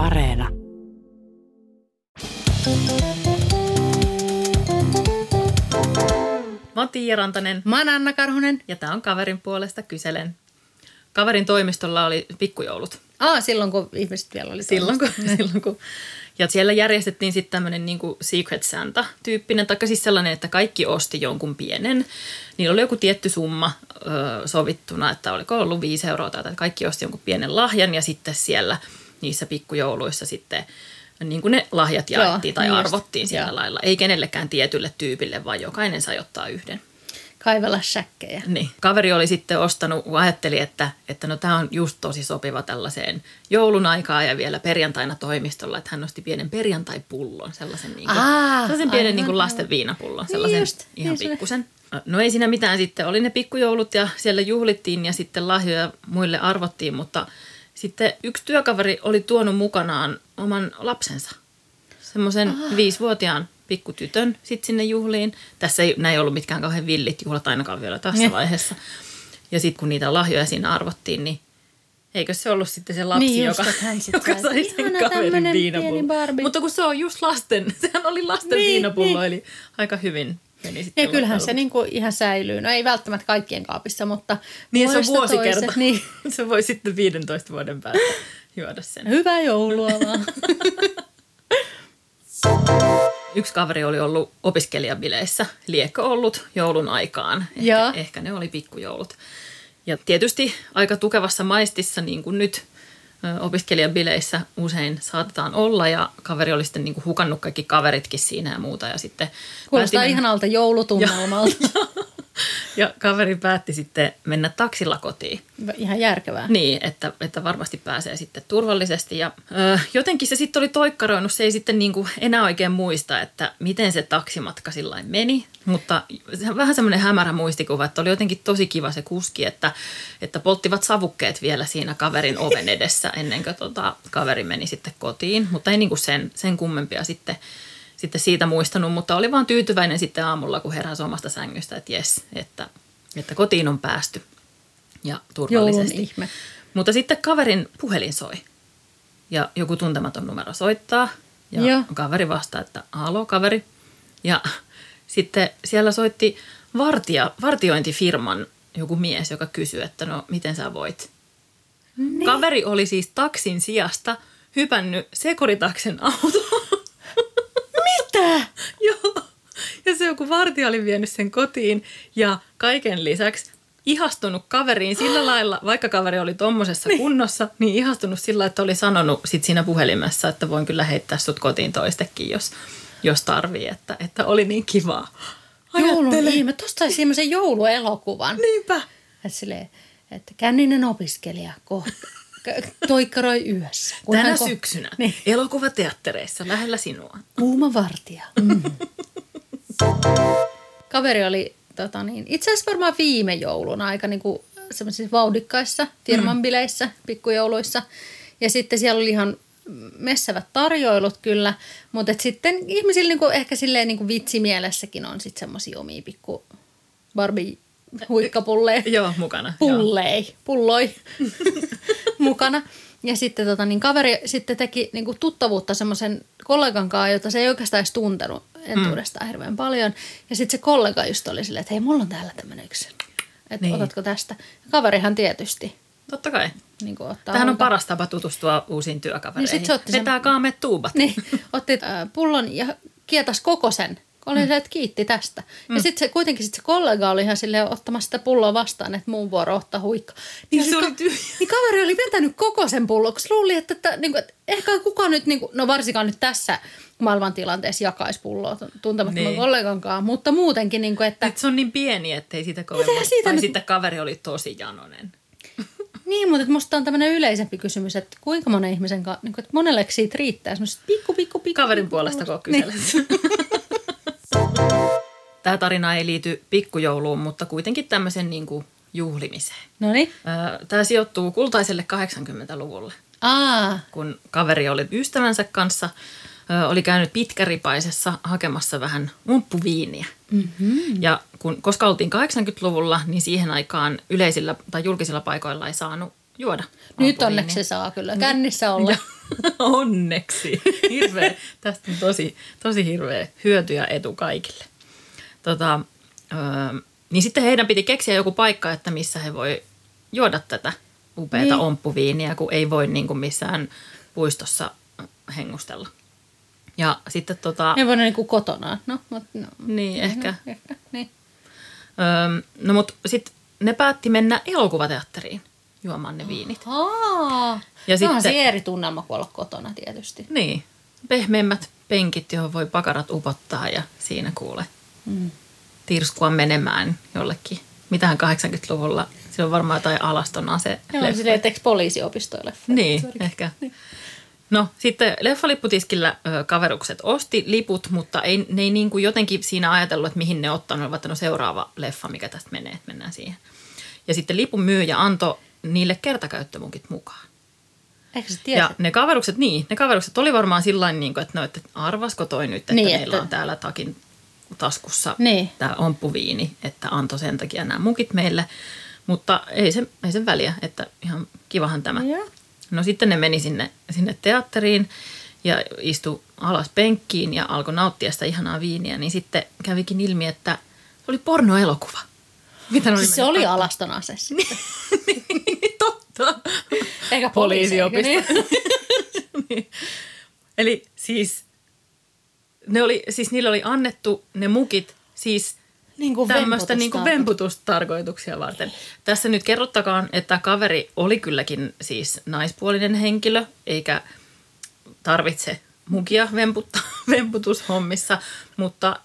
Areena. Mä oon Tiia Rantanen Mä oon Anna Karhunen. ja tää on kaverin puolesta kyselen. Kaverin toimistolla oli pikkujoulut. Aa, silloin kun ihmiset vielä oli Silloin kun, silloin kun. Ja siellä järjestettiin sitten tämmöinen niinku Secret Santa-tyyppinen, tai siis sellainen, että kaikki osti jonkun pienen. Niillä oli joku tietty summa ö, sovittuna, että oliko ollut viisi euroa tai että kaikki osti jonkun pienen lahjan ja sitten siellä niissä pikkujouluissa sitten niin kuin ne lahjat Joo, jaettiin tai niin just. arvottiin sillä Joo. lailla. Ei kenellekään tietylle tyypille, vaan jokainen sai ottaa yhden. Kaivella säkkejä. Niin. Kaveri oli sitten ostanut, kun ajatteli, että, että no tämä on just tosi sopiva tällaiseen joulun aikaan ja vielä perjantaina toimistolla, että hän nosti pienen perjantaipullon, sellaisen, niin kuin, Aa, sellaisen pienen aivan, niin kuin lasten viinapullon, Niin sellaisen just, ihan niin se- pikkusen. No ei siinä mitään sitten, oli ne pikkujoulut ja siellä juhlittiin ja sitten lahjoja muille arvottiin, mutta sitten yksi työkaveri oli tuonut mukanaan oman lapsensa, semmoisen viisivuotiaan pikkutytön sitten sinne juhliin. Tässä ei, näin ollut mitkään kauhean villit juhlat ainakaan vielä tässä Niin. vaiheessa. Ja sitten kun niitä lahjoja siinä arvottiin, niin eikö se ollut sitten se lapsi, Niin just, joka, joka sai, sen kaverin viinapullon. Mutta kun se on just lasten, sehän oli lasten Niin, viinapullo, niin. eli aika hyvin meni sitten Ja kyllähän se niinku ihan säilyy. No ei välttämättä kaikkien kaapissa, mutta Niin se on vuosikerta. toiseen. Niin. se voi sitten 15 vuoden päästä juoda sen. Hyvää joulua vaan. Yksi kaveri oli ollut opiskelijabileissä, liekö ollut joulun aikaan. Ehkä, ehkä ne oli pikkujoulut. Ja tietysti aika tukevassa maistissa, niin kuin nyt opiskelijabileissä usein saatetaan olla. Ja kaveri oli sitten niin kuin hukannut kaikki kaveritkin siinä ja muuta. Ja sitten Kuulostaa päätti ihanalta joulutunnelmalta. Ja kaveri päätti sitten mennä taksilla kotiin. Ihan järkevää. Niin, että, että varmasti pääsee sitten turvallisesti. Ja ö, jotenkin se sitten oli toikkaroinut, se ei sitten niin kuin enää oikein muista, että miten se taksimatka sillä meni. Mutta se on vähän semmoinen hämärä muistikuva, että oli jotenkin tosi kiva se kuski, että, että polttivat savukkeet vielä siinä kaverin oven edessä ennen kuin tota, kaveri meni sitten kotiin. Mutta ei niin kuin sen, sen kummempia sitten, sitten siitä muistanut, mutta oli vaan tyytyväinen sitten aamulla, kun heräsi omasta sängystä, että jes, että, että kotiin on päästy ja turvallisesti. Joulun ihme. Mutta sitten kaverin puhelin soi ja joku tuntematon numero soittaa ja Joo. kaveri vastaa, että alo kaveri. Ja sitten siellä soitti vartija, vartiointifirman joku mies, joka kysyi, että no miten sä voit. Niin. Kaveri oli siis taksin sijasta hypännyt sekuritaksen autoon. Joo. Ja se joku vartija oli vienyt sen kotiin ja kaiken lisäksi ihastunut kaveriin sillä lailla, vaikka kaveri oli tommosessa niin. kunnossa, niin ihastunut sillä, että oli sanonut sit siinä puhelimessa, että voin kyllä heittää sut kotiin toistekin, jos, jos tarvii, että, että oli niin kivaa. Joulun ihme. Tuosta sai semmoisen jouluelokuvan. Niinpä. Että, silleen, että känninen opiskelija kohta toikkaroi yössä. Kun Tänä ko- syksynä Niin. elokuvateattereissa lähellä sinua. Kuuma vartija. Mm. Kaveri oli tota niin, itse asiassa varmaan viime jouluna aika niin kuin semmoisissa vauhdikkaissa firman bileissä, pikkujouluissa. Ja sitten siellä oli ihan messävät tarjoilut kyllä, mutta et sitten ihmisillä niin kuin ehkä silleen niin kuin vitsimielessäkin on sitten semmoisia omia pikku Barbie huikkapulleja Joo, mukana. Joo. pullei, pulloi mukana. Ja sitten tota, niin kaveri sitten teki niin kuin tuttavuutta semmoisen kollegan kanssa, jota se ei oikeastaan edes tuntenut entuudestaan mm. hirveän paljon. Ja sitten se kollega just oli silleen, että hei, mulla on täällä tämmöinen yksi. Että Niin. otatko tästä? Ja kaverihan tietysti Totta kai. niin kuin ottaa Tämähän on paras tapa tutustua uusiin työkavereihin. Niin sit se otti sen- Vetää kaameet tuubat. Niin, otti äh, pullon ja kietas koko sen. Oli mm. että kiitti tästä. Mm. Ja sitten se, kuitenkin sit se kollega oli ihan silleen ottamassa sitä pulloa vastaan, että muun vuoro ottaa huikka. Niin, se oli tyhjä. niin kaveri oli vetänyt koko sen pullon, koska luuli, että, että, niin kuin, että ehkä kukaan nyt, niin kuin, no varsinkaan nyt tässä maailmantilanteessa jakaisi pulloa tuntemattoman Niin. niin. kollegan kanssa, mutta muutenkin, niin kuin, että Että se on niin pieni, ettei siitä monta- siitä Tai nyt- sitten kaveri oli tosi janonen. niin, mutta että musta on tämmöinen yleisempi kysymys, että kuinka monen ihmisen kanssa, niin kuin, että monelle siitä riittää semmoiset pikku, pikku, pikku. Kaverin pikku puolesta kun kyselet. Tämä tarina ei liity pikkujouluun, mutta kuitenkin tämmöisen niin kuin juhlimiseen. No niin. Tämä sijoittuu kultaiselle 80-luvulle, Aa, kun kaveri oli ystävänsä kanssa, oli käynyt pitkäripaisessa hakemassa vähän umppuviiniä. Mm-hmm. Ja kun, koska oltiin 80-luvulla, niin siihen aikaan yleisillä tai julkisilla paikoilla ei saanut juoda nyt onneksi se saa kyllä kännissä olla. Onneksi. Hirveä. Tästä on tosi, tosi hirveä hyöty ja etu kaikille. Tota, öö, niin sitten heidän piti keksiä joku paikka, että missä he voi juoda tätä upeata niin. omppuviiniä, kun ei voi niin kuin missään puistossa hengustella. Ja sitten tota... Ei voi niin kuin kotona. No, no, niin, no, ehkä. ehkä niin. Öö, no mutta sitten ne päätti mennä elokuvateatteriin juomaan ne viinit. Ja sitten, se eri tunnelma kuin olla kotona tietysti. Niin, pehmeämmät penkit, johon voi pakarat upottaa ja siinä kuule mm. tirskua menemään jollekin. Mitähän 80-luvulla, se on varmaan jotain alaston ase. Joo, silleen, eikö poliisiopistoille? Niin, Sorry. ehkä. Niin. No sitten leffalipputiskillä ö, kaverukset osti liput, mutta ei, ne ei niin kuin jotenkin siinä ajatellut, että mihin ne. Ne olivat, no seuraava leffa, mikä tästä menee, että mennään siihen. Ja sitten lipun myyjä antoi niille kertakäyttömukit mukaan. Eikö se tiedä? Ja ne kaverukset, niin, ne kaverukset oli varmaan sillä niin kuin, että, no, että arvasko toi nyt, että niin, meillä että... on täällä takin taskussa niin. tämä omppuviini, että antoi sen takia nämä mukit meille. Mutta ei se, ei sen väliä, että ihan kivahan tämä. Ja. No sitten ne meni sinne, sinne teatteriin ja istu alas penkkiin ja alkoi nauttia sitä ihanaa viiniä, niin sitten kävikin ilmi, että se oli pornoelokuva. Mitä siis se oli alaston asessa. Totta. Eikä poliisiopisto. niin. Eli siis, ne oli, siis niille oli annettu ne mukit siis niin kuin tämmöistä niin kuin vemputustarkoituksia varten. Tässä nyt kerrottakaan, että kaveri oli kylläkin siis naispuolinen henkilö, eikä tarvitse mukia vemputtaa vemputushommissa, mutta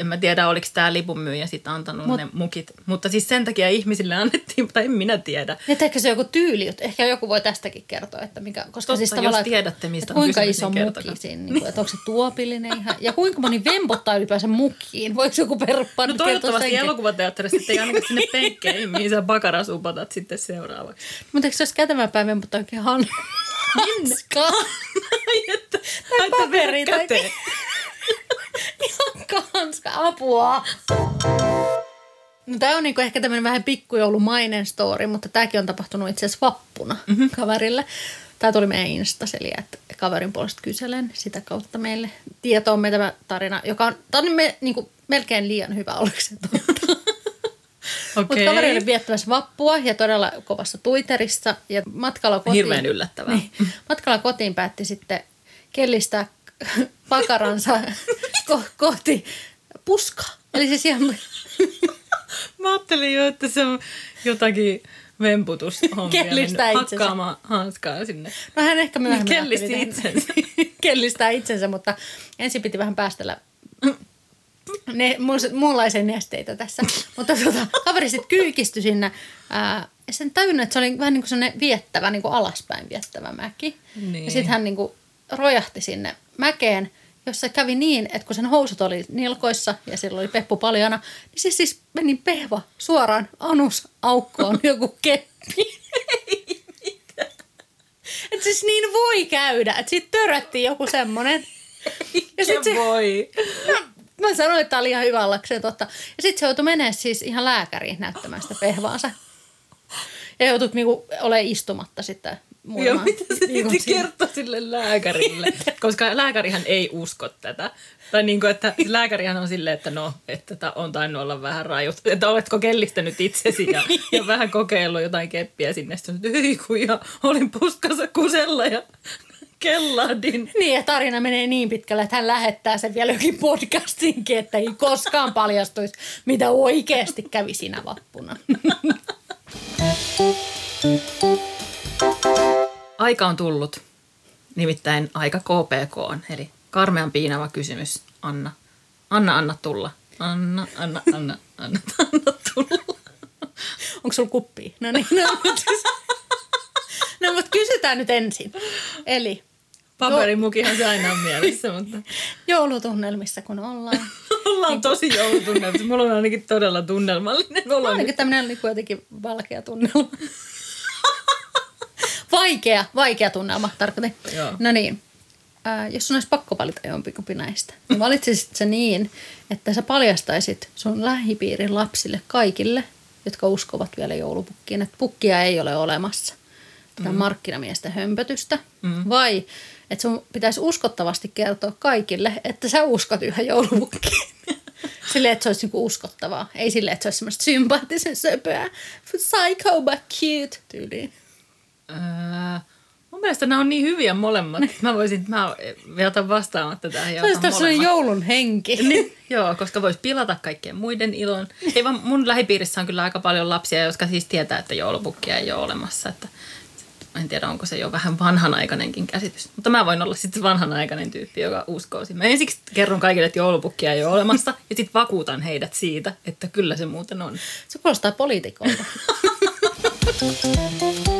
en mä tiedä, oliko tämä lipunmyyjä sitten antanut Mut, ne mukit. Mutta siis sen takia ihmisille annettiin, mutta en minä tiedä. Että ehkä se joku tyyli, ehkä joku voi tästäkin kertoa, että mikä, koska Totta, siis jos tiedätte, mistä on kuinka iso niin muki siinä, niin kuin, että onko se tuopillinen ihan, ja kuinka moni vempottaa ylipäänsä mukiin, voiko joku perppaa No toivottavasti elokuvateatterissa ei ainakaan sinne penkkeihin, mihin sä bakaras upotat sitten seuraavaksi. Mutta eikö se olisi kätevämpää vempottaa oikein hanskaa? tai paperi. Tai... Ihan kanska, apua. No tämä on niinku ehkä tämmöinen vähän pikkujoulumainen story, mutta tämäkin on tapahtunut itse asiassa vappuna mm-hmm. kaverille. Tämä tuli meidän Instaseliä, että kaverin puolesta kyselen sitä kautta meille tietoomme tämä tarina, joka on, tämä on me, niin kuin, melkein liian hyvä, oliko se totta? Okay. Mutta kaveri oli viettämässä vappua ja todella kovassa Twitterissä. Ja matkalla kotiin, Hirveän yllättävää. Niin, matkalla kotiin päätti sitten kellistää pakaransa ko- kohti puska. Eli siis ihan... Mä ajattelin jo, että se on jotakin vemputushommia. Kellistää itsensä. Hakkaamaan hanskaa sinne. No hän ehkä myöhemmin Kellisti itsensä. Kellistää itsensä, mutta ensin piti vähän päästellä ne, muunlaisia nesteitä tässä. mutta tuota, kaveri sitten kyykistyi sinne. Ää, sen tajunnut, että se oli vähän niin kuin viettävä, niin kuin alaspäin viettävä mäki. Niin. Ja sitten hän niin kuin rojahti sinne mäkeen, jossa kävi niin, että kun sen housut oli nilkoissa ja siellä oli peppu paljana, niin se siis meni pehva suoraan anusaukkoon joku keppi. Että siis niin voi käydä, että siitä töröttiin joku semmonen. Ja sit se, voi. Mä, mä sanoin, että tämä oli ihan hyvä ollakseen totta. Ja sitten se joutui menemään siis ihan lääkäriin näyttämään sitä pehvaansa. Ja joutui niinku olemaan istumatta sitten ja mitä se sitten kertoo sille lääkärille? Koska lääkärihän ei usko tätä. Tai niin kuin, että lääkärihän on silleen, että no, että on tainnut olla vähän rajut. Että oletko kellistänyt itsesi ja, ja vähän kokeillut jotain keppiä sinne. Sitten ei kun ja olin puskassa kusella ja kellahdin. Niin ja tarina menee niin pitkälle, että hän lähettää sen vielä jokin podcastinkin, että ei koskaan paljastuisi, mitä oikeasti kävi sinä vappuna. Aika on tullut, nimittäin aika KPK on, eli karmean piinava kysymys. Anna, Anna, anna tulla. Anna, anna, anna, anna, anna tulla. Onko sulla kuppi? No niin, no, no mutta kysytään nyt ensin. Eli Paperimukihan se aina on mielessä, mutta... Joulutunnelmissa kun ollaan. ollaan niin tosi joulutunnelmissa. Mulla on ainakin todella tunnelmallinen olo. Ainakin tämmöinen niin jotenkin valkea tunnelma. Vaikea, vaikea tunnelma tarkoitin. Joo. No niin. Äh, jos sun olisi pakko valita jompikumpi näistä, niin valitsisit se niin, että sä paljastaisit sun lähipiirin lapsille kaikille, jotka uskovat vielä joulupukkiin, että pukkia ei ole olemassa. tätä mm. markkinamiesten hömpötystä, mm. vai että sun pitäisi uskottavasti kertoa kaikille, että sä uskot yhä joulupukkiin. Silleen, että se olisi niinku uskottavaa. Ei silleen, että se olisi semmoista sympaattisen söpöä. Psycho but cute tyyliin. Öö, mun mielestä nämä on niin hyviä molemmat. Mä voisin, mä vielä vastaamatta tähän. Se olisi sellainen joulun henki. Niin, joo, koska voisi pilata kaikkien muiden ilon. Ei vaan mun lähipiirissä on kyllä aika paljon lapsia, jotka siis tietää, että joulupukkia ei ole olemassa. Että en tiedä, onko se jo vähän vanhanaikainenkin käsitys. Mutta mä voin olla sitten vanhanaikainen tyyppi, joka uskoo siihen. Mä ensiksi kerron kaikille, että joulupukkia ei ole olemassa, ja sitten vakuutan heidät siitä, että kyllä se muuten on. Se kuulostaa poliitikolta.